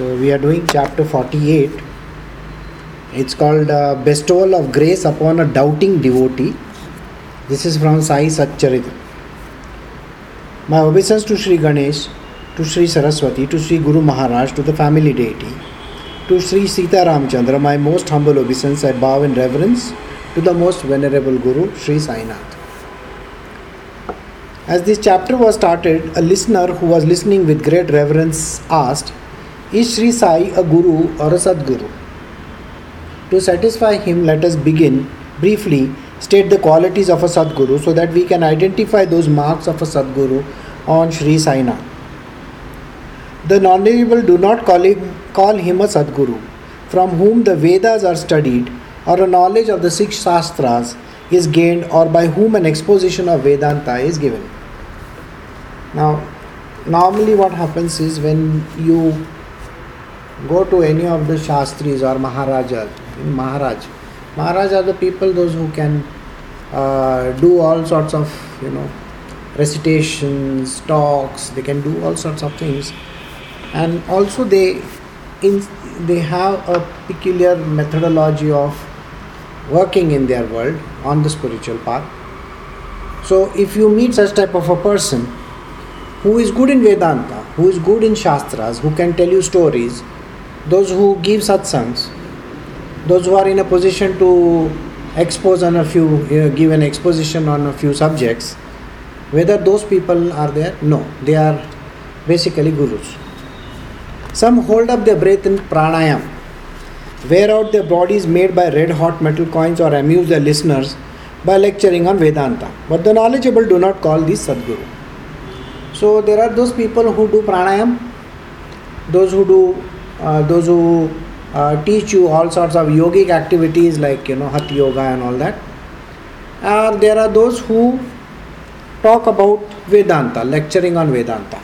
So we are doing chapter 48. It's called uh, Bestowal of Grace upon a Doubting Devotee. This is from Sai Satcharita. My obeisance to Sri Ganesh, to Sri Saraswati, to Sri Guru Maharaj, to the family deity, to Sri Sita Ramchandra, my most humble obeisance I bow in reverence to the most venerable Guru, Sri Sainath. As this chapter was started, a listener who was listening with great reverence asked, Is Sri Sai a Guru or a Sadguru? To satisfy him, let us begin briefly state the qualities of a Sadguru so that we can identify those marks of a Sadguru on Sri Sainath. The knowledgeable do not call him, call him a Sadguru, from whom the Vedas are studied or a knowledge of the six Shastras is gained or by whom an exposition of Vedanta is given. Now, normally what happens is when you go to any of the Shastris or Maharajas, Maharaj, Maharaj are the people those who can uh, do all sorts of you know recitations, talks. They can do all sorts of things, and also they in they have a peculiar methodology of working in their world on the spiritual path. So if you meet such type of a person who is good in Vedanta, who is good in Shastras, who can tell you stories, those who give satsangs, those who are in a position to expose on a few, uh, give an exposition on a few subjects, whether those people are there? No, they are basically gurus. Some hold up their breath in pranayam, wear out their bodies made by red hot metal coins, or amuse their listeners by lecturing on Vedanta. But the knowledgeable do not call these Sadguru. So there are those people who do pranayam, those who do, those who uh, teach you all sorts of yogic activities like you know Hatha Yoga and all that. Uh, there are those who talk about Vedanta, lecturing on Vedanta.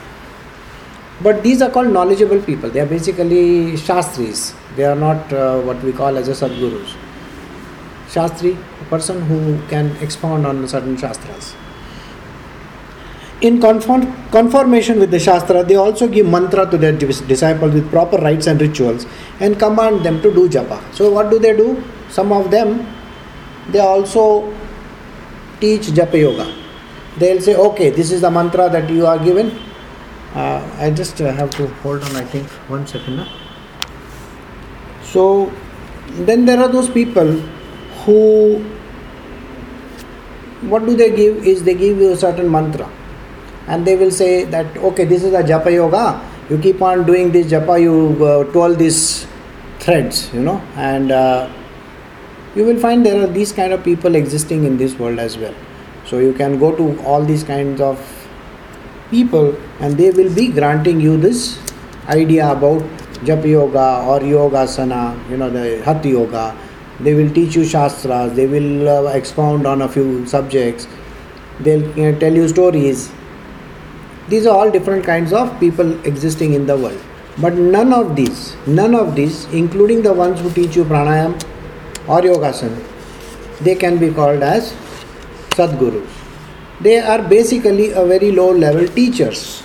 But these are called knowledgeable people. They are basically Shastris. They are not uh, what we call as a Sadgurus. Shastri, a person who can expound on certain Shastras. In conform, conformation with the Shastra, they also give mantra to their disciples with proper rites and rituals and command them to do japa. So, what do they do? Some of them, they also teach japa yoga. They'll say, okay, this is the mantra that you are given. Uh, I just uh, have to hold on, I think, one second. Huh? So, then there are those people who, what do they give? Is they give you a certain mantra and they will say that okay this is a japa yoga. You keep on doing this japa you uh, twirl these threads you know. And uh, you will find there are these kind of people existing in this world as well. So you can go to all these kinds of people and they will be granting you this idea about japa yoga or yoga sana, you know the hatha yoga. They will teach you shastras. They will uh, expound on a few subjects. They'll you know, tell you stories these are all different kinds of people existing in the world. But none of these, none of these, including the ones who teach you pranayam or yogasana, they can be called as sadgurus. They are basically a very low level teachers.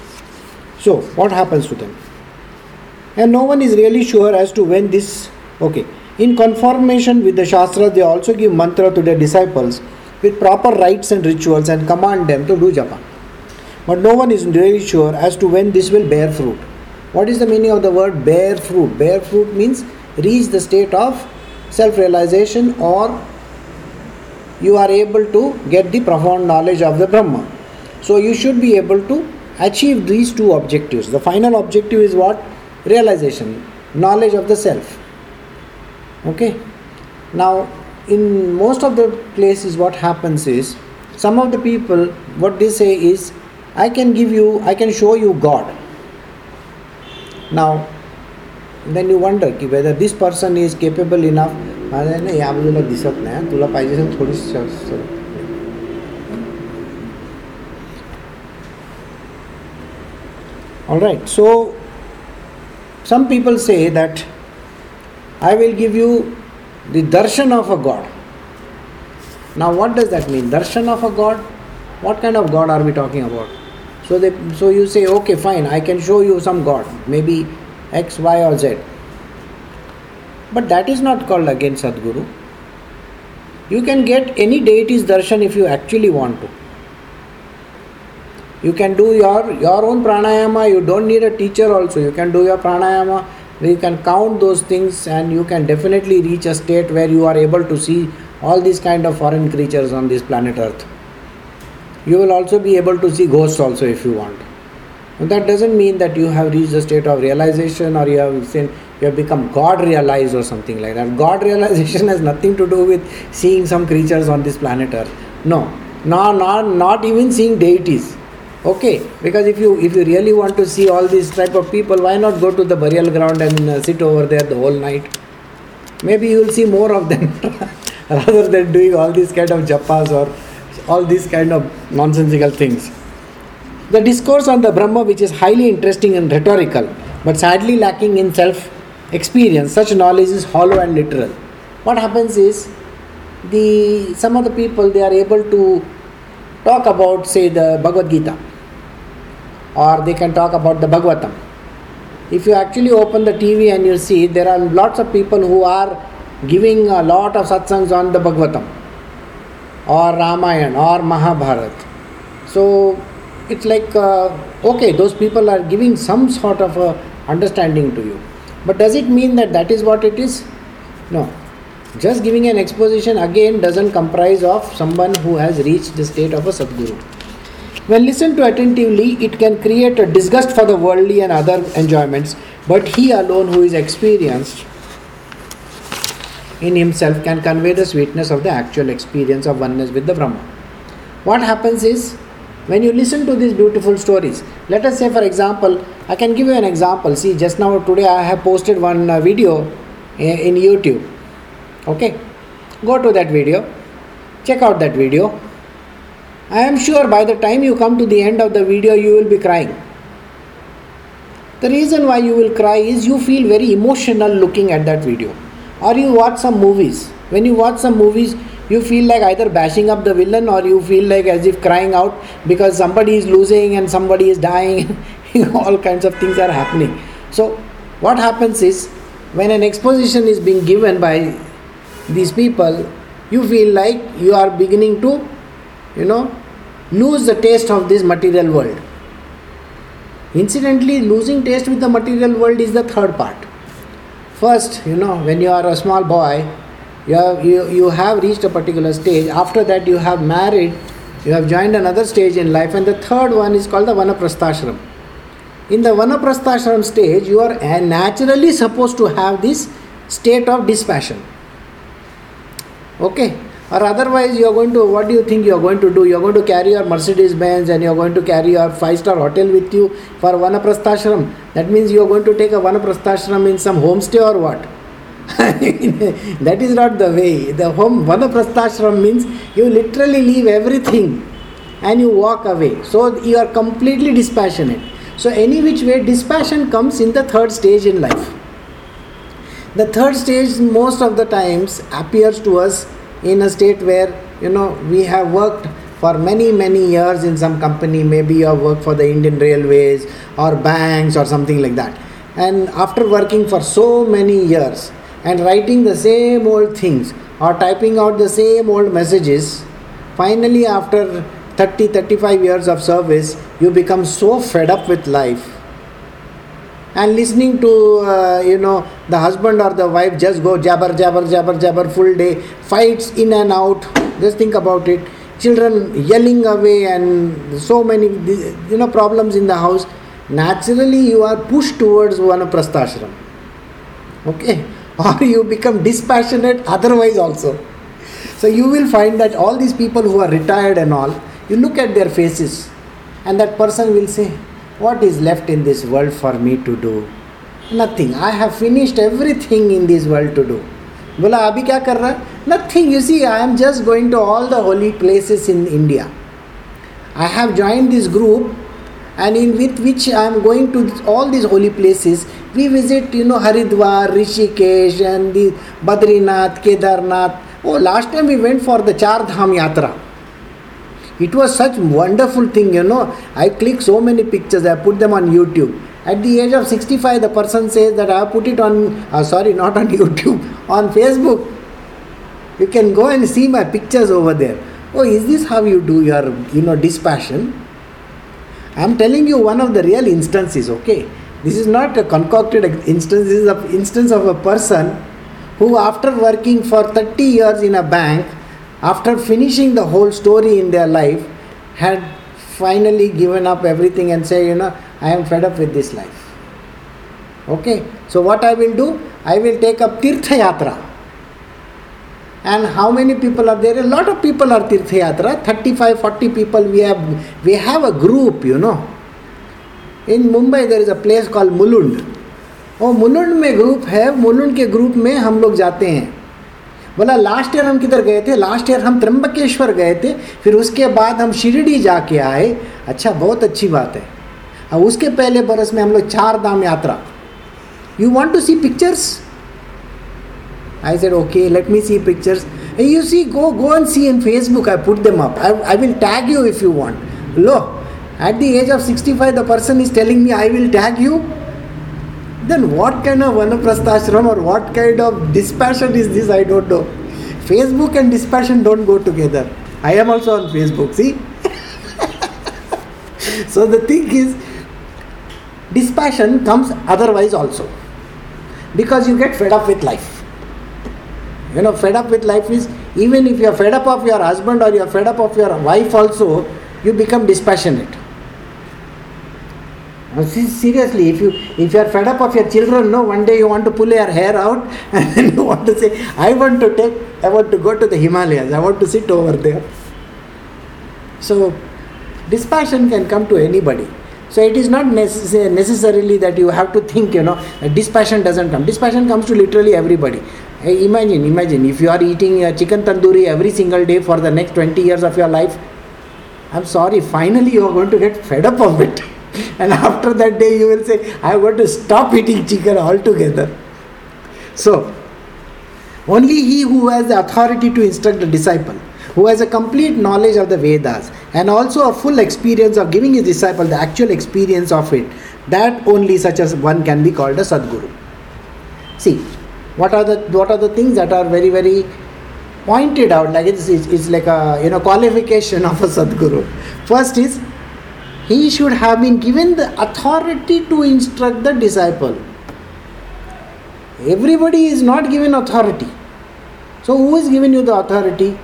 So, what happens to them? And no one is really sure as to when this. Okay, in conformation with the Shastra, they also give mantra to their disciples with proper rites and rituals and command them to do japa but no one is really sure as to when this will bear fruit. What is the meaning of the word bear fruit? Bear fruit means reach the state of self realization or you are able to get the profound knowledge of the Brahma. So you should be able to achieve these two objectives. The final objective is what? Realization, knowledge of the self. Okay? Now, in most of the places, what happens is some of the people, what they say is, I can give you, I can show you God. Now, then you wonder की whether this person is capable enough माझ्या नाही या बाजूला दिसत नाही तुला पाहिजे असेल थोडी all right so some people say that i will give you the darshan of a god now what does that mean darshan of a god what kind of god are we talking about So they, so you say, okay, fine, I can show you some God. Maybe X, Y, or Z. But that is not called again Sadguru. You can get any deity's darshan if you actually want to. You can do your, your own pranayama, you don't need a teacher also. You can do your pranayama, you can count those things, and you can definitely reach a state where you are able to see all these kind of foreign creatures on this planet Earth. You will also be able to see ghosts also if you want. That doesn't mean that you have reached a state of realization or you have seen you have become God realized or something like that. God realization has nothing to do with seeing some creatures on this planet Earth. No, no, not, not even seeing deities. Okay, because if you if you really want to see all these type of people, why not go to the burial ground and uh, sit over there the whole night? Maybe you will see more of them rather than doing all these kind of japas or all these kind of nonsensical things. The discourse on the Brahma, which is highly interesting and rhetorical, but sadly lacking in self experience, such knowledge is hollow and literal. What happens is the some of the people they are able to talk about say the Bhagavad Gita or they can talk about the Bhagavatam. If you actually open the TV and you see, there are lots of people who are giving a lot of satsangs on the Bhagavatam or Ramayana or Mahabharat. So it's like, uh, okay, those people are giving some sort of a understanding to you. But does it mean that that is what it is? No. Just giving an exposition again doesn't comprise of someone who has reached the state of a Sadguru. When listened to attentively, it can create a disgust for the worldly and other enjoyments, but he alone who is experienced in himself can convey the sweetness of the actual experience of oneness with the Brahma. What happens is, when you listen to these beautiful stories, let us say, for example, I can give you an example. See, just now today I have posted one uh, video in YouTube. Okay, go to that video, check out that video I am sure by the time you come to the end of the video, you will be crying. The reason why you will cry is you feel very emotional looking at that video. Or you watch some movies. When you watch some movies, you feel like either bashing up the villain or you feel like as if crying out because somebody is losing and somebody is dying. All kinds of things are happening. So, what happens is when an exposition is being given by these people, you feel like you are beginning to, you know, lose the taste of this material world. Incidentally, losing taste with the material world is the third part. First, you know, when you are a small boy, you have, you, you have reached a particular stage. After that, you have married, you have joined another stage in life, and the third one is called the Vanaprasthashram. In the Vanaprasthashram stage, you are uh, naturally supposed to have this state of dispassion. Okay, or otherwise you are going to what do you think you are going to do? You are going to carry your mercedes benz and you are going to carry your five star hotel with you for vanaprasthashram that means you are going to take a vanaprasthashram in some homestay or what? That is not the way. The home vanaprasthashram means you literally leave everything and you walk away. So you are completely dispassionate. So any which way dispassion comes in the third stage in life. The third stage most of the times appears to us in a state where you know we have worked for many many years in some company. Maybe you have worked for the indian railways or banks or something like that. And after working for so many years and writing the same old things or typing out the same old messages finally after 30 35 years of service you become so fed up with life and listening to uh, you know the husband or the wife just go jabber jabber jabber jabber full day fights in and out. Just think about it. Children yelling away and so many you know problems in the house. Naturally you are pushed towards vanaprasthashram okay? Or you become dispassionate otherwise also. So you will find that all these people who are retired and all you look at their faces and that person will say what is left in this world for me to do? Nothing. I have finished everything in this world to do. बोला अभी क्या कर रहा है nothing you see I am just going to all the holy places in India I have join this group and in with which I am going to all these holy places. We visit, you know, Haridwar, Rishikesh, and the Badrinath, Kedarnath. Oh, last time we went for the Char Dham Yatra. It was such wonderful thing, you know. I click so many pictures, I put them on YouTube. At the age of 65, the person says that I put it on, uh, sorry, not on YouTube, on Facebook. You can go and see my pictures over there. Oh, is this how you do your, you know, dispassion? I am telling you one of the real instances, okay? This is not a concocted instance, this is an instance of a person who, after working for 30 years in a bank, after finishing the whole story in their life, had finally given up everything and say, you know, I am fed up with this life. Okay, so what I will do? I will take up Tirtha Yatra. And how many people are there? A lot of people are Tirtha Yatra. 35, 40 people. We have we have a group, you know. In Mumbai there is a place called Mulund. वो मुलुंड में group है मुलुंड के group में हम लोग जाते हैं बोला लास्ट ईयर हम किधर गए थे? लास्ट ईयर हम त्रंबकेश्वर गए थे, फिर उसके बाद हम शिरडी जाके आए। अच्छा बहुत अच्छी बात है। अब उसके पहले बरस में हम लोग Char Dham yatra you want to see pictures I said okay let me see pictures you see go go and see in Facebook I put them up I will tag you if you want lo at the age of sixty five the person is telling me I will tag you Then what kind of vanaprasthashram or what kind of dispassion is this? I don't know. Facebook and dispassion don't go together. I am also on Facebook, see? so the thing is, dispassion comes otherwise also. Because you get fed up with life. You know, fed up with life is even if you are fed up of your husband or you are fed up of your wife also, you become dispassionate. Uh, see, seriously, if you if you are fed up of your children, no, one day you want to pull your hair out and then you want to say, I want to take, I want to go to the Himalayas, I want to sit over there. So, dispassion can come to anybody. So it is not necess- necessarily that you have to think, you know, dispassion doesn't come. Dispassion comes to literally everybody. Hey, imagine, imagine if you are eating a chicken tandoori every single day for the next 20 years of your life. I'm sorry, finally you are going to get fed up of it. And after that day, you will say, I want to stop eating chicken altogether. So, only he who has the authority to instruct the disciple, who has a complete knowledge of the Vedas, and also a full experience of giving his disciple the actual experience of it, that only such as one can be called a Sadguru. See, what are the what are the things that are very very pointed out like it's, it's, it's like a you know qualification of a sadguru first is he should have been given the authority to instruct the disciple. Everybody is not given authority. So who is giving you the authority?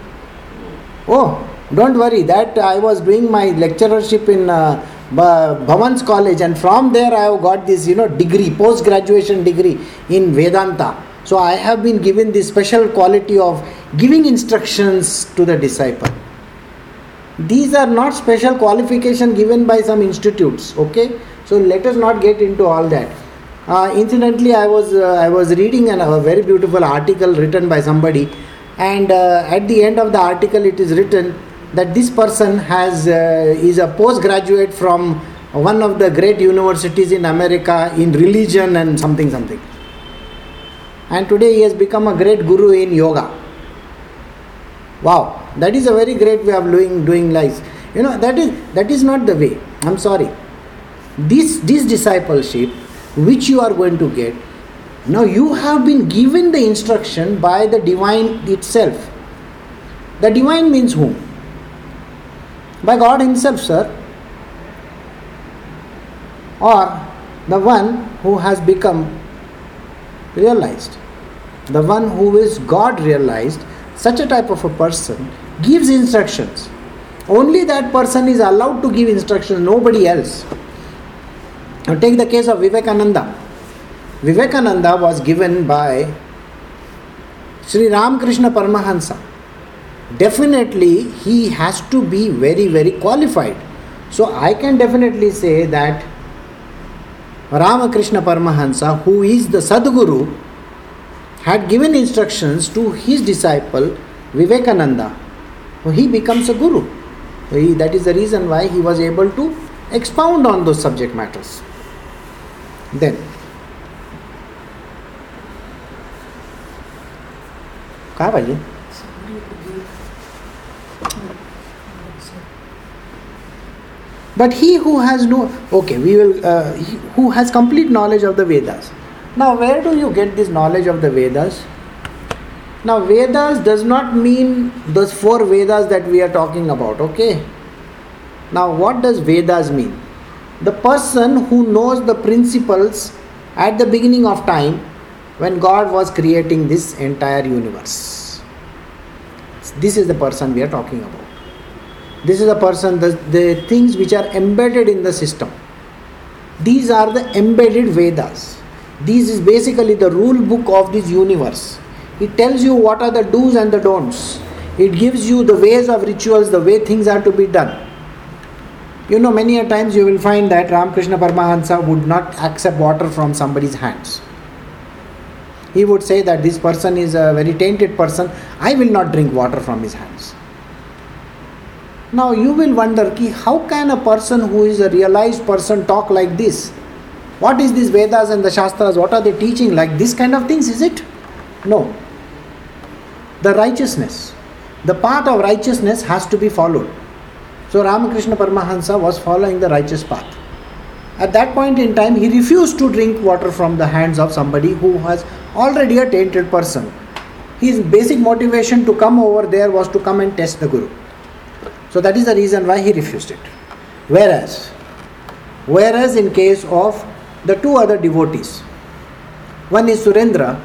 Oh don't worry. That i was doing my lecturership in uh, Bhavan's college and from there I have got this you know degree post graduation degree in Vedanta. So I have been given this special quality of giving instructions to the disciple. These are not special qualification given by some institutes. Okay, so let us not get into all that. Uh, incidentally, I was uh, I was reading an, a very beautiful article written by somebody, and uh, at the end of the article, it is written that this person has uh, is a postgraduate from one of the great universities in America in religion and something something and today he has become a great guru in yoga wow that is a very great way of doing doing life. You know that is that is not the way. I'm sorry. This this discipleship which you are going to get now you have been given the instruction by the divine itself. The divine means whom? By god himself sir. Or the one who has become realized. The one who is God realized, such a type of a person, gives instructions. Only that person is allowed to give instructions, nobody else. Now take the case of Vivekananda. Vivekananda was given by Sri Ramakrishna Paramahansa. Definitely, he has to be very, very qualified. So, I can definitely say that Ramakrishna Paramahansa, who is the Sadguru, had given instructions to his disciple Vivekananda So he becomes a guru. He, that is the reason why he was able to expound on those subject matters. Then, काय पाहिजे But he who has no, okay, we will, uh, he, who has complete knowledge of the Vedas. Now, where do you get this knowledge of the Vedas? now, Vedas does not mean those four Vedas that we are talking about, okay? Now, what does Vedas mean? The person who knows the principles at the beginning of time when God was creating this entire universe. This is the person we are talking about. This is the person, the, the things which are embedded in the system. These are the embedded Vedas. This is basically the rule book of this universe. It tells you what are the do's and the don'ts. It gives you the ways of rituals, the way things are to be done. You know, many a times you will find that Ramakrishna Paramahansa would not accept water from somebody's hands. He would say that this person is a very tainted person, I will not drink water from his hands. Now you will wonder ki, how can a person who is a realized person talk like this? What is this Vedas and the Shastras? What are they teaching? Like this kind of things, is it? No. The righteousness. The path of righteousness has to be followed. So Ramakrishna Paramahansa was following the righteous path. At that point in time, he refused to drink water from the hands of somebody who was already a tainted person. His basic motivation to come over there was to come and test the Guru. So that is the reason why he refused it. Whereas, whereas in case of the two other devotees, one is Surendra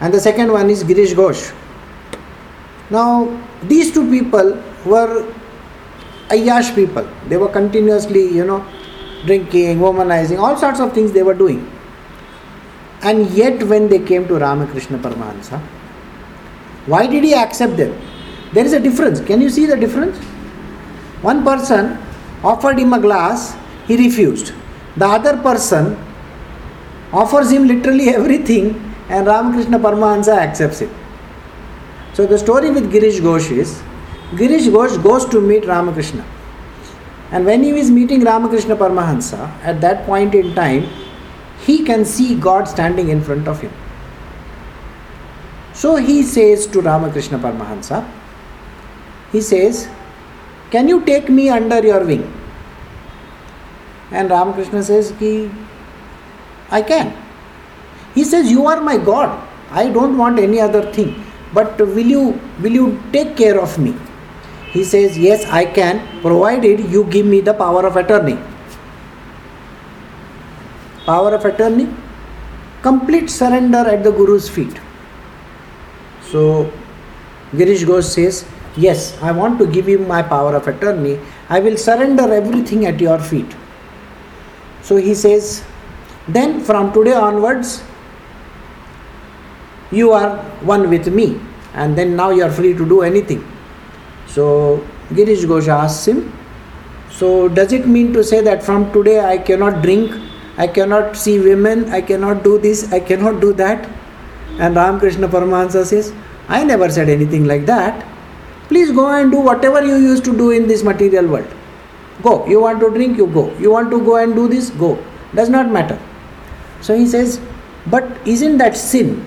and the second one is Girish Ghosh. Now, these two people were Ayash people. They were continuously, you know, drinking, womanizing, all sorts of things they were doing. And yet, when they came to Ramakrishna Paramahansa, why did he accept them? There is a difference. Can you see the difference? One person offered him a glass, he refused. The other person offers him literally everything, and Ramakrishna Paramahansa accepts it. So, the story with Girish Ghosh is Girish Ghosh goes to meet Ramakrishna. And when he is meeting Ramakrishna Paramahansa, at that point in time, he can see God standing in front of him. So he says to Ramakrishna Paramahansa, he says, Can you take me under your wing? And Ramakrishna says, I can. He says, You are my God. I don't want any other thing. But will you will you take care of me? He says, Yes, I can, provided you give me the power of attorney. Power of attorney? Complete surrender at the Guru's feet. So, Girish Ghosh says, Yes, I want to give you my power of attorney. I will surrender everything at your feet. So he says, Then from today onwards, you are one with me, and then now you are free to do anything. So Girish Ghosh asks him, So does it mean to say that from today I cannot drink, I cannot see women, I cannot do this, I cannot do that? And Ramakrishna Paramahansa says, I never said anything like that. Please go and do whatever you used to do in this material world. Go. You want to drink, you go. You want to go and do this, go. Does not matter. So he says, But isn't that sin?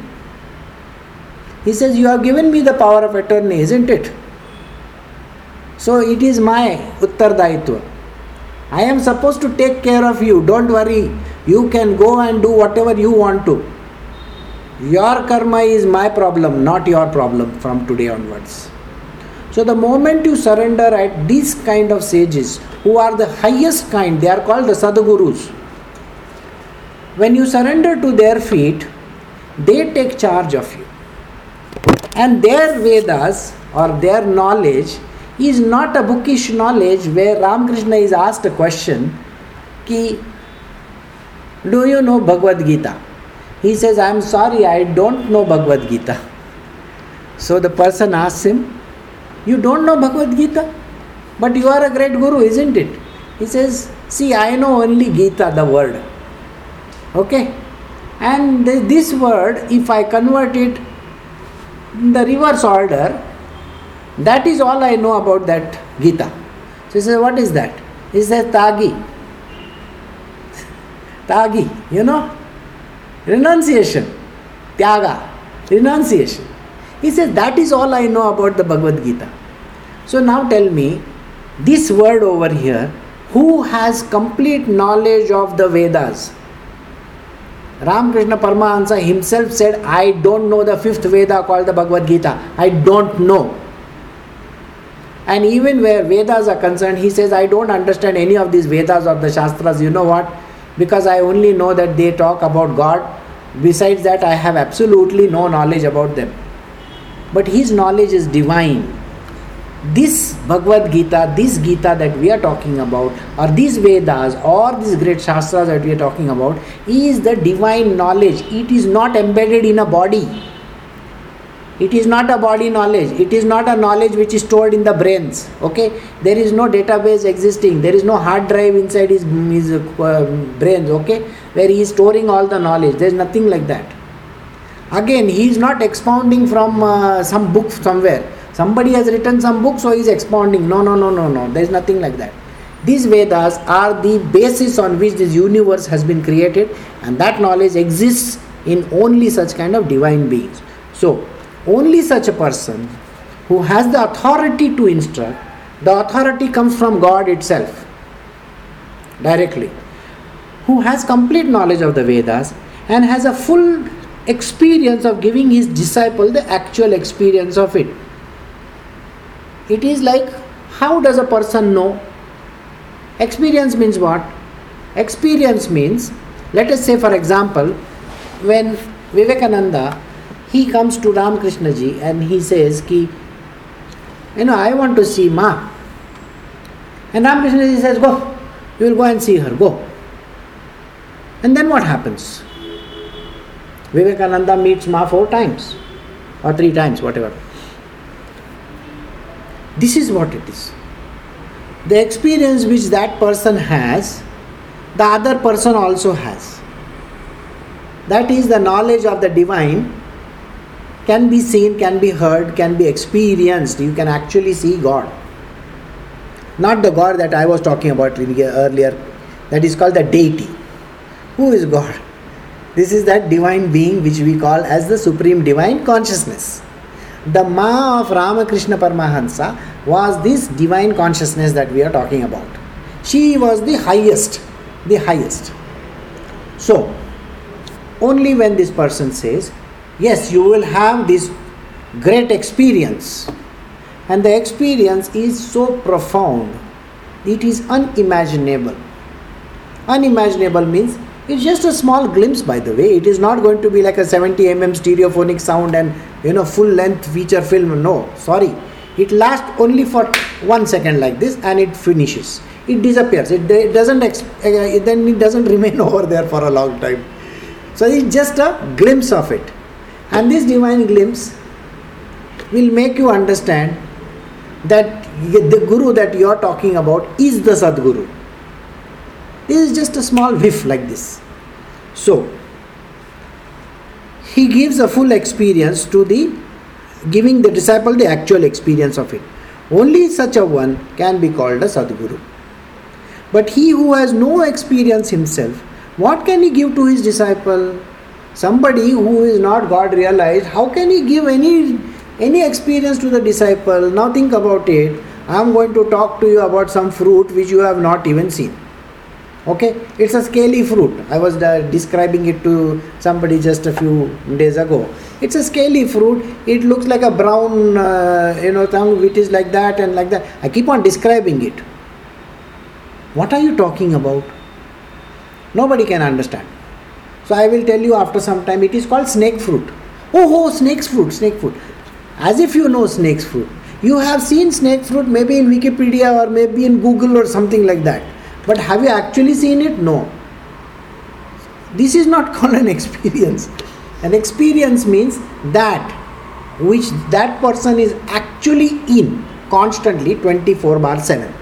He says, You have given me the power of attorney, isn't it? So it is my Uttaradaitva. I am supposed to take care of you. Don't worry. You can go and do whatever you want to. Your karma is my problem, not your problem from today onwards. So the moment you surrender at these kind of sages, who are the highest kind, they are called the Sadgurus. When you surrender to their feet, they take charge of you. And their Vedas or their knowledge is not a bookish knowledge where Ramakrishna is asked a question ki, Do you know Bhagavad Gita? He says, I am sorry, I don't know Bhagavad Gita. So the person asks him, You don't know Bhagavad Gita? But you are a great guru, isn't it? He says, See, I know only Gita, the word. Okay? And this word, if I convert it in the reverse order, that is all I know about that Gita. So he says, What is that? He says, Tagi. Tagi, you know? Renunciation. Tyaga. Renunciation. He says, That is all I know about the Bhagavad Gita. So now tell me, this word over here, who has complete knowledge of the Vedas. Ramakrishna Paramahansa himself said, I don't know the fifth Veda called the Bhagavad Gita. I don't know. And even where Vedas are concerned, he says, I don't understand any of these Vedas or the Shastras. You know what? Because I only know that they talk about God. Besides that, I have absolutely no knowledge about them. But his knowledge is divine this Bhagavad Gita, this Gita that we are talking about, or these Vedas, or these great Shastras that we are talking about, is the divine knowledge. It is not embedded in a body. It is not a body knowledge. It is not a knowledge which is stored in the brains. Okay, there is no database existing. There is no hard drive inside his, his uh, brains. Okay, where he is storing all the knowledge. There is nothing like that. Again, he is not expounding from uh, some book somewhere Somebody has written some book, so he is expounding. No, no, no, no, no. There is nothing like that. These Vedas are the basis on which this universe has been created, and that knowledge exists in only such kind of divine beings. So, only such a person who has the authority to instruct, the authority comes from God itself directly, who has complete knowledge of the Vedas and has a full experience of giving his disciple the actual experience of it it is like how does a person know? Experience means what? Experience means, let us say, for example, when Vivekananda he comes to Ramakrishna ji and he says, Ki, you know, I want to see Ma. And Ramakrishna ji says, Go, you will go and see her, go. And then what happens? Vivekananda meets Ma four times or three times, whatever. This is what it is. The experience which that person has, the other person also has. That is the knowledge of the divine can be seen, can be heard, can be experienced. You can actually see God. Not the God that I was talking about earlier, that is called the deity. Who is God? This is that divine being which we call as the supreme divine consciousness. The Ma of Ramakrishna Paramahansa was this divine consciousness that we are talking about. She was the highest, the highest. So, only when this person says, Yes, you will have this great experience, and the experience is so profound, it is unimaginable. Unimaginable means it's just a small glimpse, by the way. It is not going to be like a 70 mm stereophonic sound and you know full length feature film. No, sorry. It lasts only for one second like this, and it finishes. It disappears. It, it doesn't. Exp- uh, then it doesn't remain over there for a long time. So it's just a glimpse of it, and this divine glimpse will make you understand that the guru that you are talking about is the Sadguru this is just a small whiff like this. So, he gives a full experience to the giving the disciple the actual experience of it. Only such a one can be called a Sadguru. But he who has no experience himself, what can he give to his disciple? Somebody who is not God realized, how can he give any any experience to the disciple? Now think about it. I am going to talk to you about some fruit which you have not even seen okay? It's a scaly fruit. I was uh, describing it to somebody just a few days ago. It's a scaly fruit. It looks like a brown uh, you know thing which is like that and like that. I keep on describing it. What are you talking about? Nobody can understand. So i will tell you after some time it is called snake fruit. Oh oh snake's fruit snake fruit. As if you know snake's fruit. You have seen snake fruit maybe in wikipedia or maybe in google or something like that but have you actually seen it? No. This is not called an experience. An experience means that which that person is actually in constantly 24 bar 7.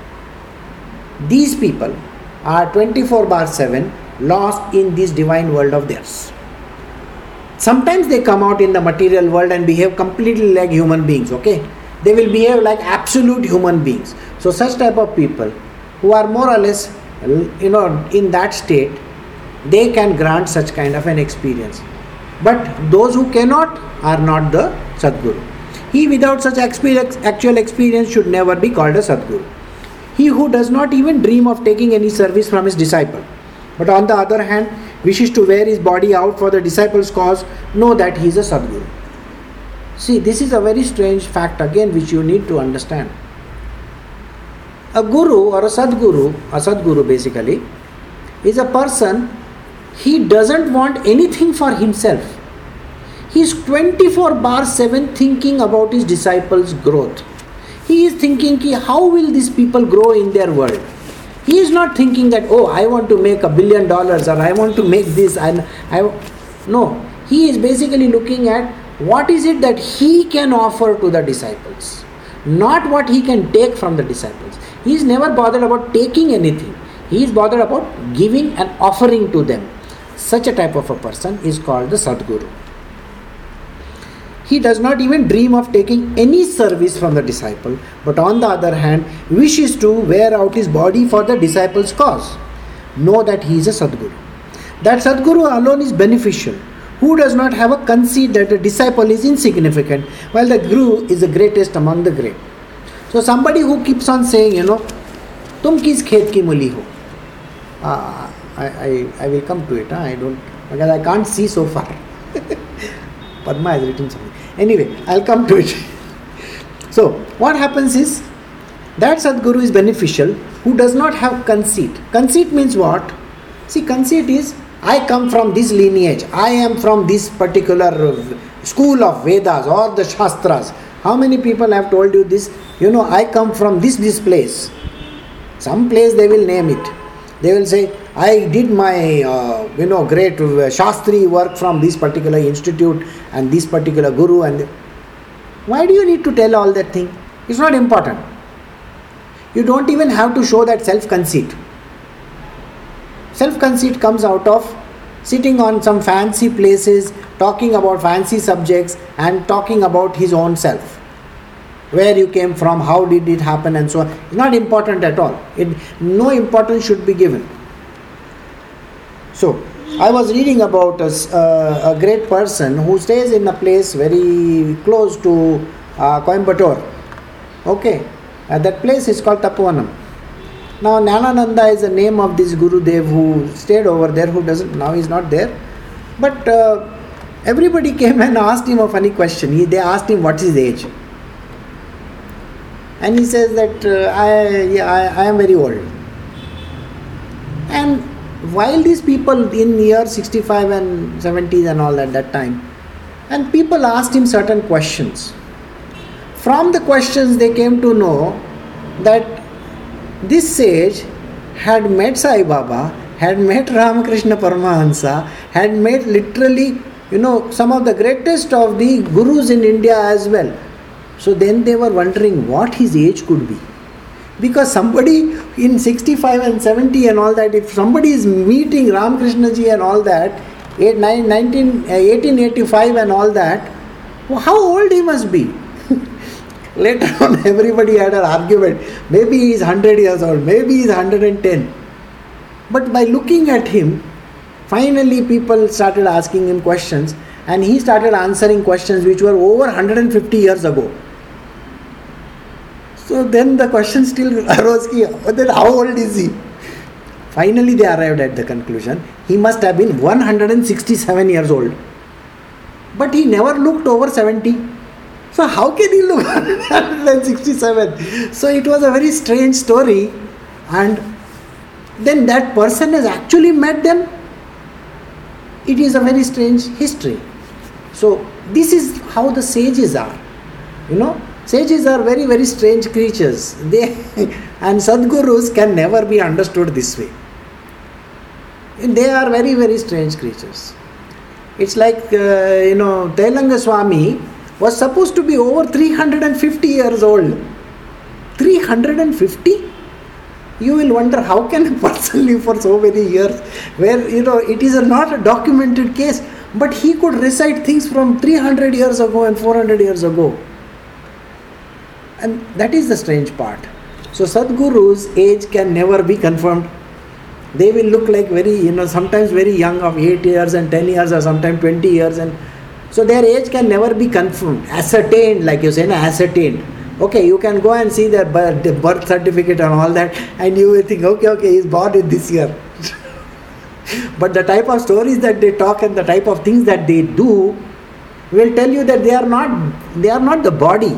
These people are 24 bar 7 lost in this divine world of theirs. Sometimes they come out in the material world and behave completely like human beings, okay? They will behave like absolute human beings. So, such type of people who are more or less you know in that state they can grant such kind of an experience but those who cannot are not the sadguru he without such experience, actual experience should never be called a sadguru he who does not even dream of taking any service from his disciple, but on the other hand wishes to wear his body out for the disciple's cause, know that he is a Sadguru. See, this is a very strange fact again which you need to understand. A guru or a Sadguru, a Sadguru basically, is a person, he doesn't want anything for himself. He is 24 bar 7 thinking about his disciples' growth. He is thinking, ki, how will these people grow in their world? He is not thinking that, oh, I want to make a billion dollars or I want to make this. And I, no, he is basically looking at what is it that he can offer to the disciples, not what he can take from the disciples. He is never bothered about taking anything. He is bothered about giving and offering to them. Such a type of a person is called the Sadguru. He does not even dream of taking any service from the disciple, but on the other hand, wishes to wear out his body for the disciple's cause. Know that he is a Sadguru. That Sadguru alone is beneficial. Who does not have a conceit that the disciple is insignificant, while the Guru is the greatest among the great. So somebody who keeps on saying, you know, तुम किस खेत की मूली हो I, I, I will come to it. Huh? I don't because I can't see so far. Padma has written something. Anyway, I'll come to it. so what happens is that Sadguru is beneficial who does not have conceit. Conceit means what? See, conceit is I come from this lineage. I am from this particular school of Vedas or the Shastras. How many people have told you this? You know, I come from this this place. Some place they will name it. They will say, I did my, uh, you know, great uh, Shastri work from this particular institute and this particular guru. And why do you need to tell all that thing? It's not important. You don't even have to show that self conceit. Self conceit comes out of sitting on some fancy places, talking about fancy subjects, and talking about his own self where you came from, how did it happen, and so on. It's not important at all. It, no importance should be given. So, I was reading about a, uh, a great person who stays in a place very close to uh, Coimbatore. Okay, uh, that place is called Tapovanam. Now, Gnanananda is the name of this Guru Dev who stayed over there, who doesn't now he's not there. But uh, everybody came and asked him a funny question. He, they asked him what is his age and he says that uh, I, yeah, I, I am very old. And while these people in year 65 and 70s and all at that time, and people asked him certain questions. From the questions, they came to know that this sage had met Sai Baba, had met Ramakrishna Paramahansa, had met literally, you know, some of the greatest of the gurus in India as well so then they were wondering what his age could be. Because somebody in 65 and 70 and all that, if somebody is meeting Ramakrishna ji and all that, 19, 1885 uh, and all that, how old he must be? Later on, everybody had an argument. Maybe he's 100 years old, maybe he's 110. But by looking at him, finally people started asking him questions and he started answering questions which were over 150 years ago. So then the question still arose, oh, then how old is he? Finally, they arrived at the conclusion he must have been 167 years old. But he never looked over 70. So, how can he look 167? So, it was a very strange story. And then that person has actually met them. It is a very strange history. So, this is how the sages are. You know, Sages are very, very strange creatures. They and Sadgurus can never be understood this way. They are very, very strange creatures. It's like, uh, you know, Telanga Swami was supposed to be over 350 years old. 350? You will wonder how can a person live for so many years where, you know, it is not a documented case, but he could recite things from 300 years ago and 400 years ago. And that is the strange part. So Sadguru's age can never be confirmed. They will look like very, you know, sometimes very young of 8 years and 10 years or sometimes 20 years and so their age can never be confirmed, ascertained, like you say, ascertained. Okay, you can go and see their birth, birth certificate and all that, and you will think, okay, okay, he's born in this year. but the type of stories that they talk and the type of things that they do will tell you that they are not they are not the body.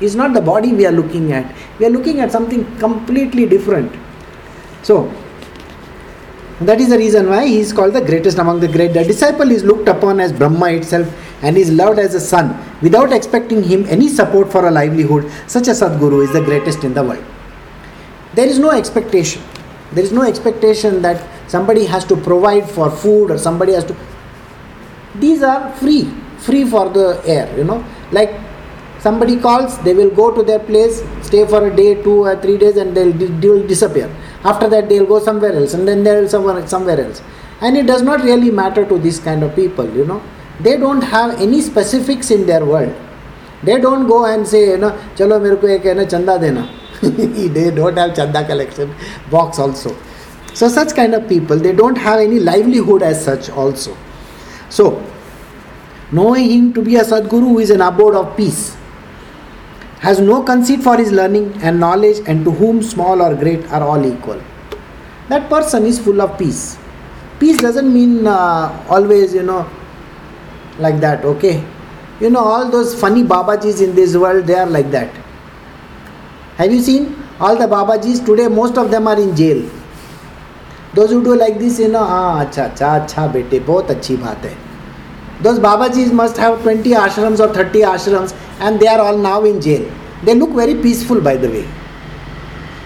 It's not the body we are looking at. We are looking at something completely different. So that is the reason why he is called the greatest among the great. The disciple is looked upon as Brahma itself and is loved as a son without expecting him any support for a livelihood. Such a Sadguru is the greatest in the world. There is no expectation. There is no expectation that somebody has to provide for food or somebody has to. These are free, free for the air, you know. Like somebody calls, they will go to their place, stay for a day, two or three days, and they'll, they will disappear. After that, they'll go somewhere else, and then they'll somewhere somewhere else. And it does not really matter to this kind of people, you know they don't have any specifics in their world. They don't go and say you know chalo mere ko ek hai na chanda dena they don't have chanda collection box also. So such kind of people they don't have any livelihood as such also. So knowing him to be a sadguru who is an abode of peace has no conceit for his learning and knowledge and to whom small or great are all equal. That person is full of peace. Peace doesn't mean uh, always you know like that okay? You know all those funny babajis in this world they are like that. Have you seen? All the babajis today most of them are in jail. Those who do like this you know ah acha acha acha bete bahut achhi baat hai. Those babajis must have 20 ashrams or 30 ashrams and they are all now in jail. They look very peaceful by the way.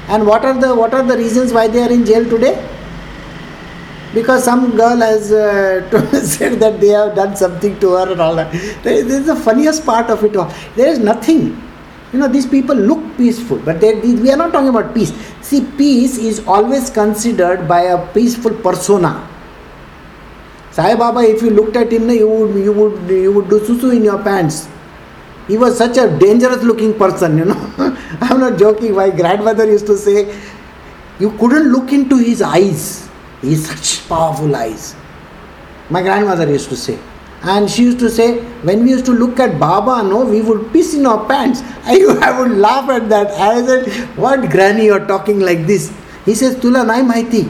And what are the what are the reasons why they are in jail today because some girl has uh, said that they have done something to her and all that. This is the funniest part of it all. There is nothing. You know, these people look peaceful, but they, we are not talking about peace. See, peace is always considered by a peaceful persona. Sai Baba, if you looked at him, you would, you would, you would do susu in your pants. He was such a dangerous looking person, you know. I'm not joking. My grandmother used to say, you couldn't look into his eyes he has such powerful eyes. My grandmother used to say. And she used to say, when we used to look at Baba, no, we would piss in our pants. I, I would laugh at that. I said, what granny you're talking like this? He says, तुला नाही माहिती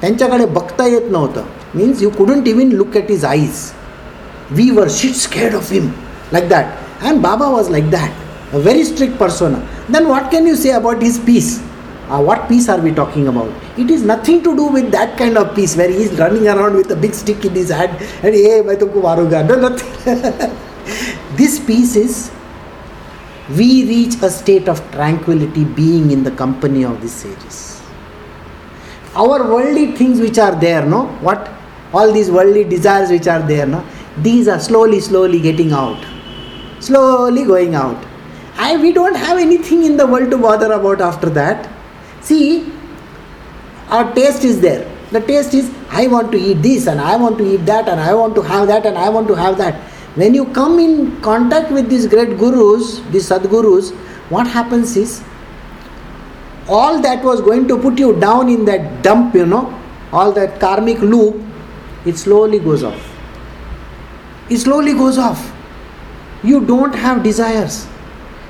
त्यांच्याकडे बघता येत नव्हतं means you couldn't even look at his eyes we were shit scared of him like that and Baba was like that a very strict persona then what can you say about his piece uh, what peace are we talking about? It is nothing to do with that kind of peace where he is running around with a big stick in his hand and hey, मैं तुमको मारूंगा. No, nothing. this peace is we reach a state of tranquility being in the company of these sages. Our worldly things which are there, no? What? All these worldly desires which are there, no? These are slowly, slowly getting out. Slowly going out. I, we don't have anything in the world to bother about after that See, our taste is there. The taste is, I want to eat this and I want to eat that and I want to have that and I want to have that. When you come in contact with these great gurus, these sadgurus, what happens is, all that was going to put you down in that dump, you know, all that karmic loop, it slowly goes off. It slowly goes off. You don't have desires.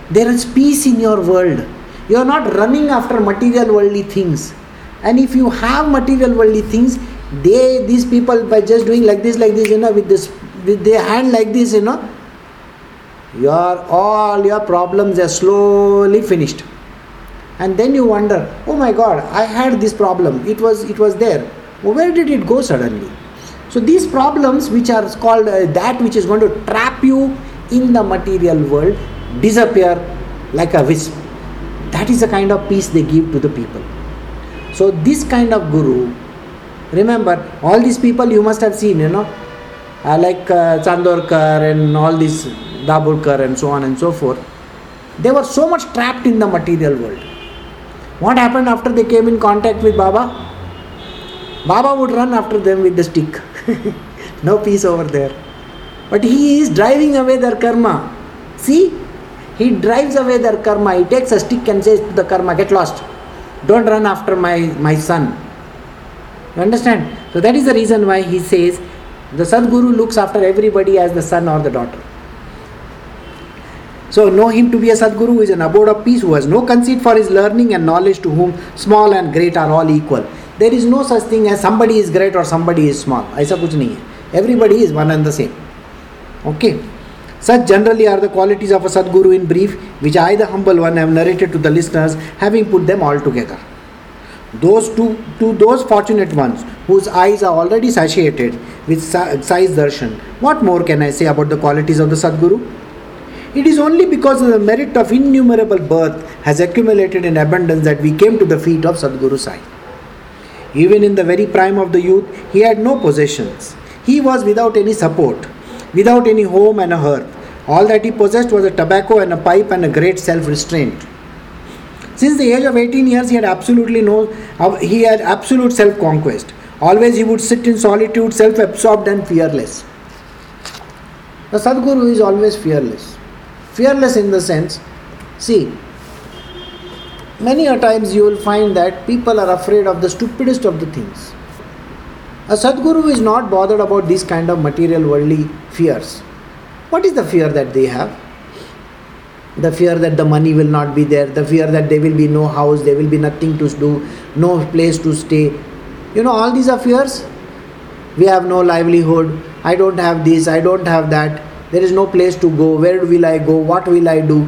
There is peace in your world you are not running after material worldly things. And if you have material worldly things they these people by just doing like this like this you know with this with their hand like this you know your all your problems are slowly finished. And then you wonder oh my god i had this problem. It was it was there. Where did it go suddenly? So these problems which are called uh, that which is going to trap you in the material world disappear like a wisp that is the kind of peace they give to the people. So, this kind of guru, remember, all these people you must have seen, you know, uh, like uh, Chandorkar and all these Dabholkar and so on and so forth, they were so much trapped in the material world. What happened after they came in contact with Baba? Baba would run after them with the stick. no peace over there. But he is driving away their karma. See, he drives away their karma. He takes a stick and says to the karma, Get lost. Don't run after my, my son. You understand? So that is the reason why he says the Sadguru looks after everybody as the son or the daughter. So know him to be a Sadguru who is an abode of peace, who has no conceit for his learning and knowledge, to whom small and great are all equal. There is no such thing as somebody is great or somebody is small. ऐसा कुछ नहीं है. Everybody is one and the same. Okay. Such generally are the qualities of a Sadguru in brief, which I, the humble one, have narrated to the listeners, having put them all together. Those to, to those fortunate ones whose eyes are already satiated with Sai darshan, what more can I say about the qualities of the Sadguru? It is only because of the merit of innumerable birth has accumulated in abundance that we came to the feet of Sadguru Sai. Even in the very prime of the youth, he had no possessions. He was without any support, without any home and a hearth. All that he possessed was a tobacco and a pipe and a great self restraint. Since the age of 18 years, he had absolutely no, uh, he had absolute self conquest. Always he would sit in solitude, self absorbed and fearless. The Sadguru is always fearless. Fearless in the sense, see, many a times you will find that people are afraid of the stupidest of the things. A Sadguru is not bothered about these kind of material worldly fears. What is the fear that they have? The fear that the money will not be there, the fear that there will be no house, there will be nothing to do, no place to stay. You know, all these are fears. We have no livelihood, I don't have this, I don't have that, there is no place to go, where will I go, what will I do?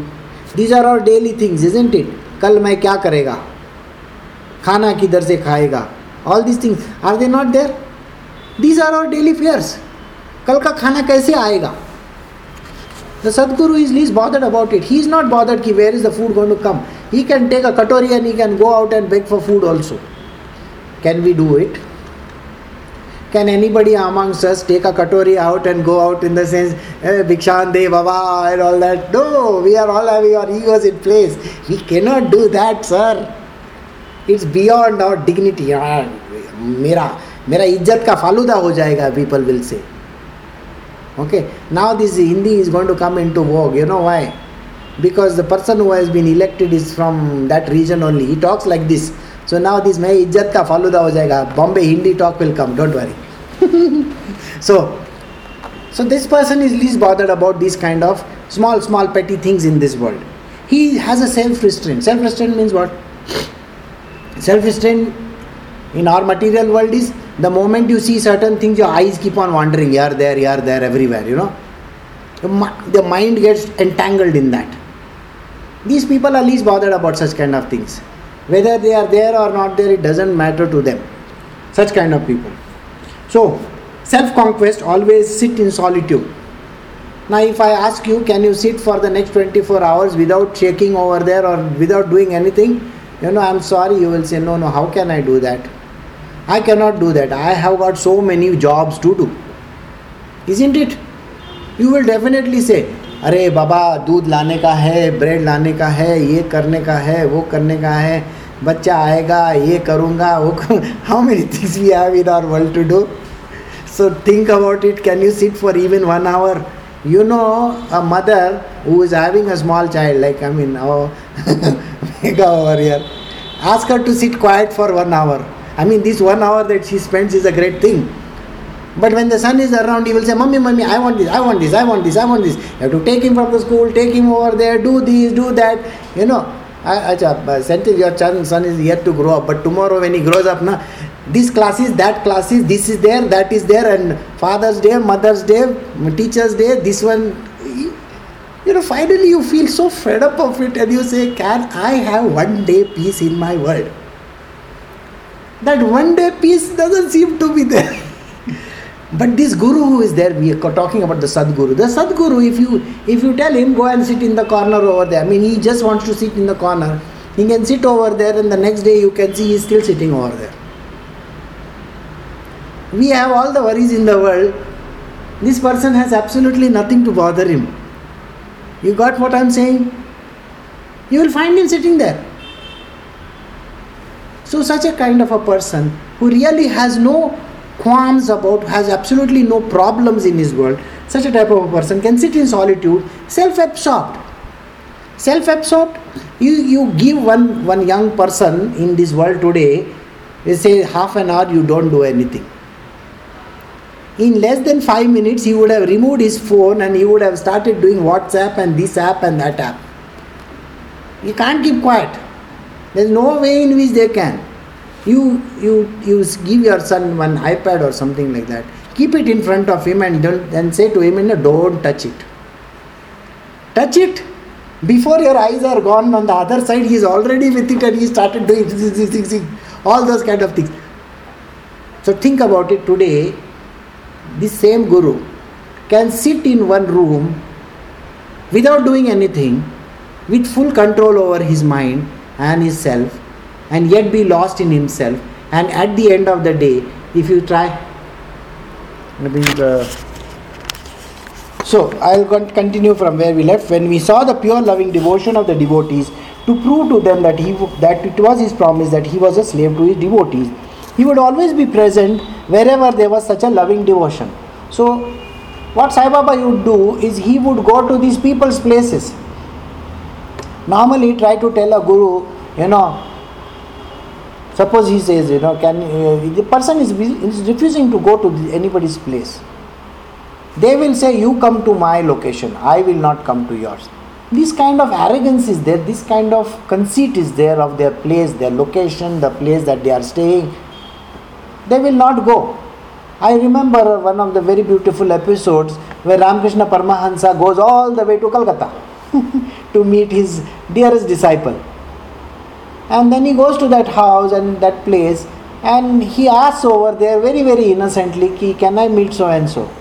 These are all daily things, isn't it? कल मैं क्या करेगा खाना किधर से खाएगा all this things are they not there these are our daily fears कल का खाना कैसे आएगा The Sadguru is least bothered about it. He is not bothered ki where is the food going to come. He can take a katori and he can go out and beg for food also. Can we do it? Can anybody amongst us take a katori out and go out in the sense, hey, Bhikshan De Baba and all that? No, we are all having our egos in place. We cannot do that, sir. It's beyond our dignity. मेरा मेरा इज्जत का फालूदा हो जाएगा people will से Okay, now this Hindi is going to come into vogue. You know why? Because the person who has been elected is from that region only. He talks like this. So now this मैं इज्जत का फालूदा हो जाएगा. Bombay Hindi talk will come. Don't worry. so, so this person is least bothered about these kind of small, small petty things in this world. He has a self-restraint. Self-restraint means what? Self-restraint in our material world is the moment you see certain things, your eyes keep on wandering here, there, here, there, everywhere, you know. The mind gets entangled in that. These people are least bothered about such kind of things. Whether they are there or not there, it doesn't matter to them. Such kind of people. So, self conquest always sit in solitude. Now, if I ask you, can you sit for the next 24 hours without shaking over there or without doing anything? You know, I'm sorry, you will say, no, no, how can I do that? I cannot do that. I have got so many jobs to do. Isn't it? You will definitely say, अरे बाबा दूध लाने का है bread लाने का है ये करने का है वो करने का है बच्चा आएगा ये करूँगा वो करूँ how many things we have in our world to do so think about it can you sit for even one hour you know a mother who is having a small child like I mean oh my god over year ask her to sit quiet for one hour I mean, this one hour that she spends is a great thing. But when the son is around, he will say, Mummy, Mummy, I want this, I want this, I want this, I want this. You have to take him from the school, take him over there, do this, do that. You know, i uh, uh, Senthil, your son is yet to grow up, but tomorrow when he grows up, na, this class is, that class is, this is there, that is there, and Father's Day, Mother's Day, Teacher's Day, this one. You know, finally you feel so fed up of it and you say, Can I have one day peace in my world? That one day peace doesn't seem to be there. but this guru who is there, we are talking about the Sadguru. The Sadguru, if you if you tell him go and sit in the corner over there, I mean he just wants to sit in the corner. He can sit over there, and the next day you can see he's still sitting over there. We have all the worries in the world. This person has absolutely nothing to bother him. You got what I'm saying? You will find him sitting there. So, such a kind of a person who really has no qualms about, has absolutely no problems in his world, such a type of a person can sit in solitude, self absorbed. Self absorbed, you, you give one, one young person in this world today, they say half an hour you don't do anything. in less than five minutes he would have removed his phone and he would have started doing WhatsApp and this app and that app. You can't keep quiet. There's no way in which they can. You you you give your son one iPad or something like that. Keep it in front of him and don't and say to him, no, don't touch it. Touch it. Before your eyes are gone on the other side, he's already with it and he started doing all those kind of things. So think about it today this same Guru can sit in one room without doing anything, with full control over his mind and his self, and yet be lost in himself. And at the end of the day, if you try, I. Uh, so I'll continue from where we left. When we saw the pure loving devotion of the devotees to prove to them that he that it was his promise that he was a slave to his devotees, he would always be present wherever there was such a loving devotion. So, what Sai Baba would do is he would go to these people's places. Normally, try to tell a guru, you know, suppose he says, you know, can uh, the person is, is refusing to go to anybody's place. They will say, You come to my location, I will not come to yours. This kind of arrogance is there, this kind of conceit is there of their place, their location, the place that they are staying they will not go. I remember one of the very beautiful episodes where Ramakrishna Paramahansa goes all the way to Calcutta to meet his dearest disciple. And then he goes to that house and that place and he asks over there very, very innocently, Can I meet so and so?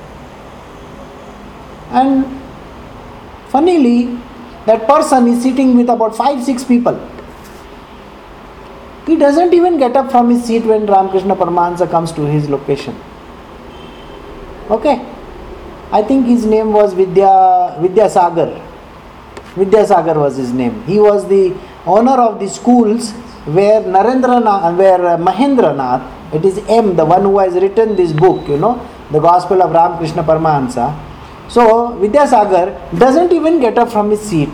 And funnily, that person is sitting with about five, six people. He doesn't even get up from his seat when Ramakrishna Paramahansa comes to his location. Okay? I think his name was Vidya Vidya Sagar. Vidya Sagar was his name. He was the owner of the schools where Narendranath, where Mahendranath, it is M, the one who has written this book, you know, the Gospel of Ramakrishna Paramahansa. So Vidyasagar doesn't even get up from his seat.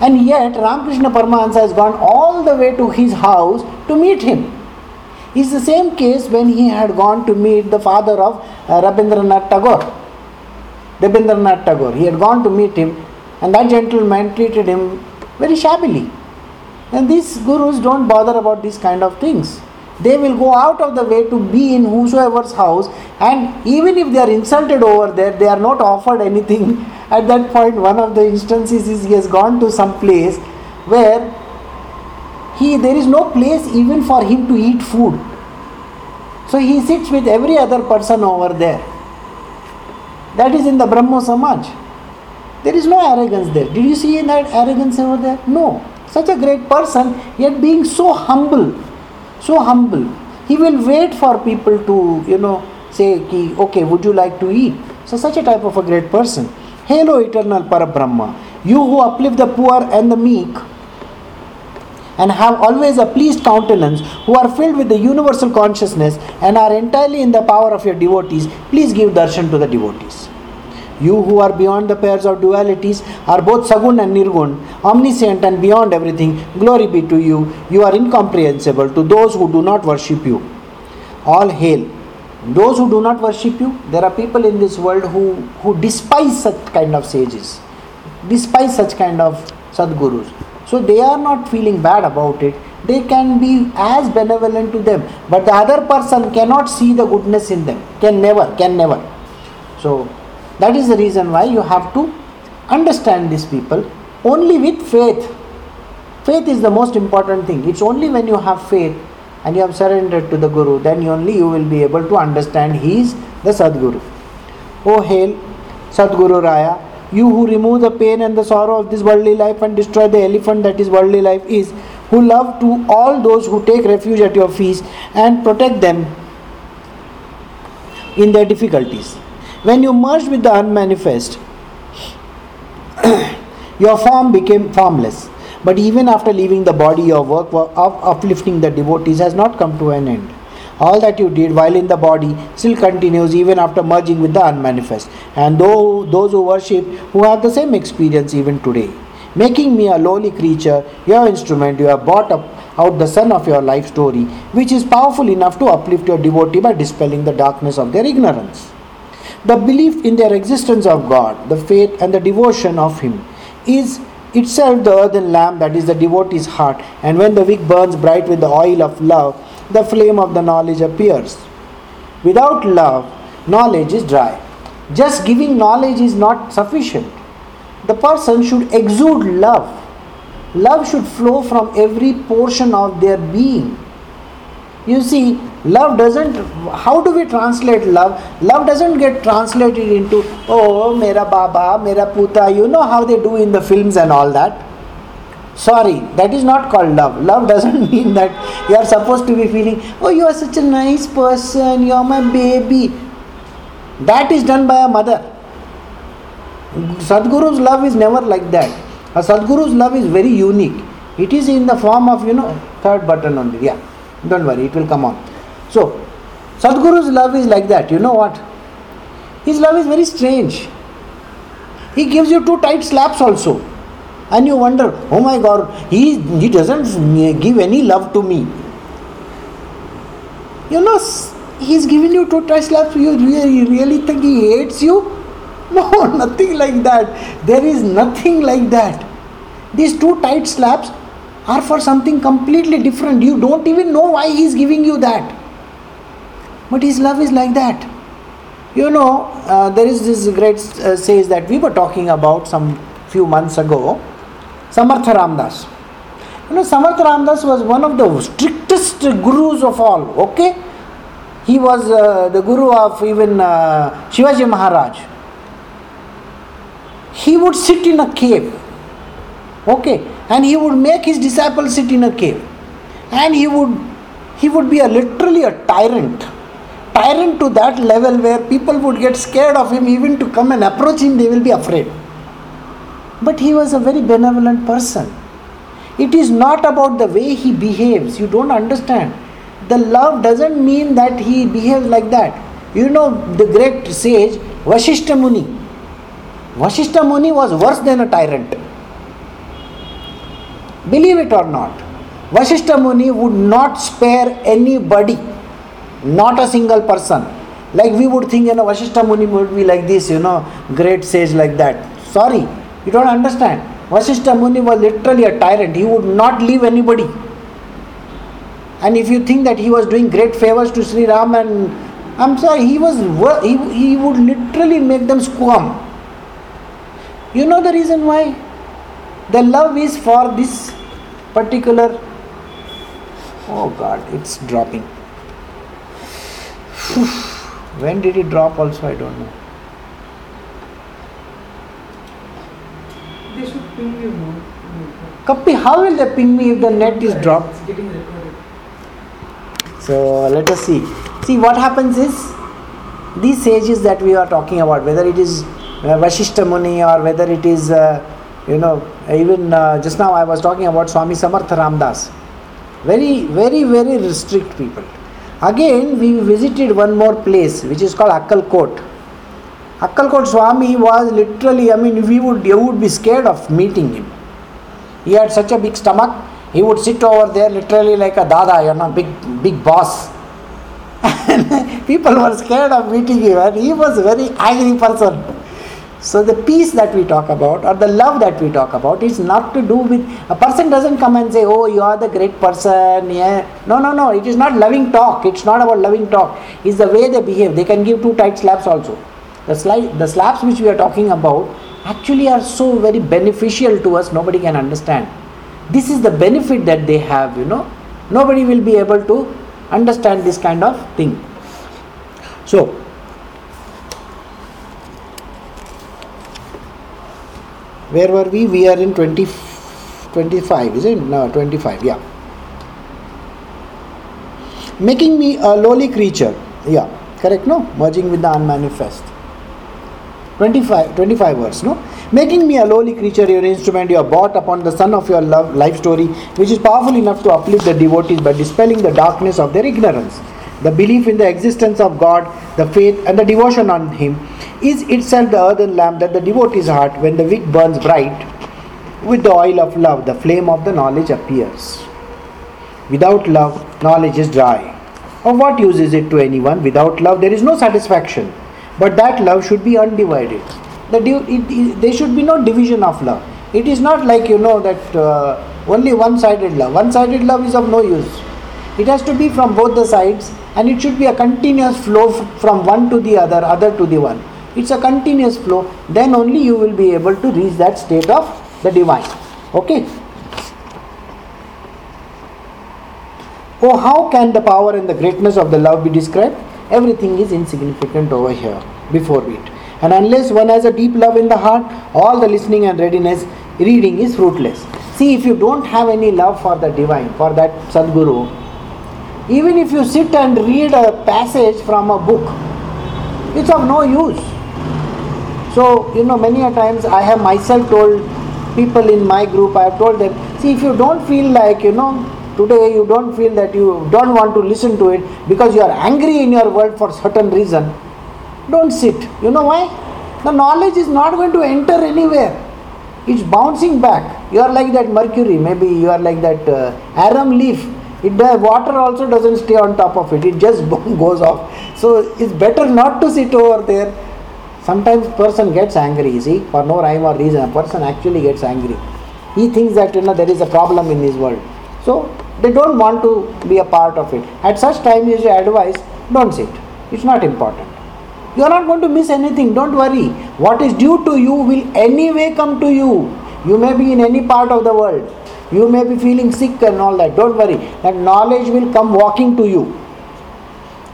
And yet, Ramakrishna Paramahansa has gone all the way to his house to meet him. It's the same case when he had gone to meet the father of uh, Rabindranath Tagore. Rabindranath Tagore. He had gone to meet him, and that gentleman treated him very shabbily. And these gurus don't bother about these kind of things. They will go out of the way to be in whosoever's house, and even if they are insulted over there, they are not offered anything at that point, one of the instances is he has gone to some place where he there is no place even for him to eat food. So he sits with every other person over there. That is in the Brahmo Samaj. There is no arrogance there. Did you see that arrogance over there? No. Such a great person, yet being so humble, so humble. He will wait for people to, you know, say, okay, would you like to eat? So, such a type of a great person. Hello, eternal Parabrahma, you who uplift the poor and the meek and have always a pleased countenance, who are filled with the universal consciousness and are entirely in the power of your devotees, please give darshan to the devotees. You who are beyond the pairs of dualities are both Sagun and Nirgun, omniscient and beyond everything. Glory be to you. You are incomprehensible to those who do not worship you. All hail those who do not worship you, there are people in this world who, who despise such kind of sages, despise such kind of sadgurus. So they are not feeling bad about it. They can be as benevolent to them, but the other person cannot see the goodness in them. Can never, can never. So that is the reason why you have to understand these people only with faith. Faith is the most important thing. It's only when you have faith and you have surrendered to the Guru, then only you will be able to understand He is the Sadguru. O hail Sadguru Raya, you who remove the pain and the sorrow of this worldly life and destroy the elephant that is worldly life is, who love to all those who take refuge at your feet and protect them in their difficulties. When you merged with the unmanifest, your form became formless but even after leaving the body, your work of uplifting the devotees has not come to an end. All that you did while in the body still continues even after merging with the unmanifest. And though those who worship, who have the same experience even today, making me a lowly creature, your instrument, you have brought up out the sun of your life story, which is powerful enough to uplift your devotee by dispelling the darkness of their ignorance. The belief in their existence of God, the faith and the devotion of Him, is itself the earthen lamp that is the devotee's heart, and when the wick burns bright with the oil of love, the flame of the knowledge appears. Without love, knowledge is dry. Just giving knowledge is not sufficient. The person should exude love. Love should flow from every portion of their being. You see, love doesn't, how do we translate love? Love doesn't get translated into, oh, mera baba, mera puta, you know how they do in the films and all that. Sorry, that is not called love. Love doesn't mean that you are supposed to be feeling, oh, you are such a nice person, you are my baby. That is done by a mother. Sadguru's love is never like that. A Sadguru's love is very unique. It is in the form of, you know, third button only. Yeah, don't worry, it will come on. So, Sadguru's love is like that. You know what? His love is very strange. He gives you two tight slaps also. And you wonder, oh my God, he, he doesn't give any love to me. You know, he's giving you two tight slaps. You really, really think he hates you? No, nothing like that. There is nothing like that. These two tight slaps are for something completely different. You don't even know why he's giving you that. But his love is like that. You know, uh, there is this great uh, says that we were talking about some few months ago. Samartha Ramdas. You know, Samartha Ramdas was one of the strictest gurus of all. Okay, he was uh, the guru of even uh, Shivaji Maharaj he would sit in a cave. Okay, and he would make his disciples sit in a cave. And he would he would be a literally a tyrant. Tyrant to that level where people would get scared of him, even to come and approach him, they will be afraid. But he was a very benevolent person. It is not about the way he behaves. You don't understand. The love doesn't mean that he behaves like that. You know, the great sage Vashishta Muni, Vashishta Muni was worse than a tyrant. Believe it or not, Vashishta Muni would not spare anybody, not a single person. Like we would think, you know, Vashishta Muni would be like this, you know, great sage like that. Sorry, you don't understand. Vashishta Muni was literally a tyrant. He would not leave anybody. And if you think that he was doing great favors to Sri Ram and I'm sorry, he was he, he would literally make them squirm. You know the reason why? The love is for this particular. Oh God, it's dropping. when did it drop, also, I don't know. They should ping you more. Kappi, how will they ping me if the net is dropped? It's getting recorded. So let us see. See what happens is these sages that we are talking about, whether it is uh, Vashishta Muni or whether it is, uh, you know, even uh, just now I was talking about Swami Samartha Ramdas. Very, very, very strict people. Again, we visited one more place which is called Akkalkot. Akkalkot Swami was literally, I mean, we would, you would be scared of meeting him. He had such a big stomach, he would sit over there literally like a dada, you know, big, big boss. People were scared of meeting him, and he was a very angry person. So the peace that we talk about or the love that we talk about is not to do with a person doesn't come and say, Oh, you are the great person. Yeah. No, no, no. It is not loving talk. It's not about loving talk. It's the way they behave. They can give two tight slaps also. The sli- the slaps which we are talking about actually are so very beneficial to us, nobody can understand. This is the benefit that they have, you know. Nobody will be able to understand this kind of thing. So where were we? We are in 20 25 is it? No 25 yeah. Making me a lowly creature yeah correct no? Merging with the unmanifest. 25 25 words no? Making me a lowly creature your instrument you are bought upon the sun of your love life story which is powerful enough to uplift the devotees by dispelling the darkness of their ignorance. The belief in the existence of god the faith and the devotion on him is itself the earthen lamp that the devotee's heart, when the wick burns bright with the oil of love, the flame of the knowledge appears. Without love, knowledge is dry. Of what use is it to anyone? Without love, there is no satisfaction. But that love should be undivided. The div- it, it- there should be no division of love. It is not like you know that uh, only one-sided love. One-sided love is of no use. It has to be from both the sides, and it should be a continuous flow f- from one to the other, other to the one. It's a continuous flow. Then only you will be able to reach that state of the divine. Okay. Oh, how can the power and the greatness of the love be described? Everything is insignificant over here before it. And unless one has a deep love in the heart, all the listening and readiness, reading is fruitless. See, if you don't have any love for the divine, for that Sadguru, even if you sit and read a passage from a book, it's of no use. So, you know, many a times I have myself told people in my group, I have told them, see, if you don't feel like, you know, today you don't feel that you don't want to listen to it because you are angry in your world for certain reason, don't sit. You know why? The knowledge is not going to enter anywhere. It's bouncing back. You are like that mercury, maybe you are like that uh, arum leaf. It does, water also doesn't stay on top of it. It just goes off. So it's better not to sit over there. Sometimes person gets angry. See, for no rhyme or reason, a person actually gets angry. He thinks that you know there is a problem in his world. So they don't want to be a part of it. At such time, you should advise, don't sit. It's not important. You are not going to miss anything. Don't worry. What is due to you will anyway come to you. You may be in any part of the world. You may be feeling sick and all that. Don't worry. That knowledge will come walking to you.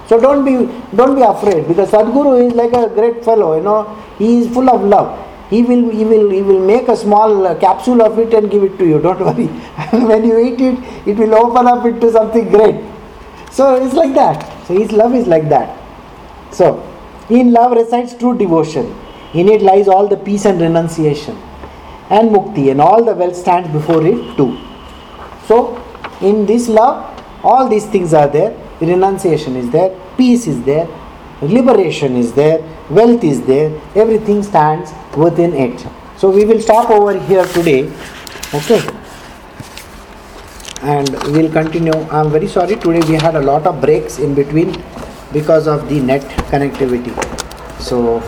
So don't be don't be afraid because Sadguru is like a great fellow. You know he is full of love. He will he will he will make a small capsule of it and give it to you. Don't worry. when you eat it, it will open up into something great. So it's like that. So his love is like that. So in love resides true devotion. In it lies all the peace and renunciation and mukti and all the wealth stands before it too. So in this love, all these things are there. Renunciation is there, peace is there, liberation is there, wealth is there, everything stands within it. So we will stop over here today. Okay. And we'll continue. I'm very sorry today we had a lot of breaks in between because of the net connectivity. So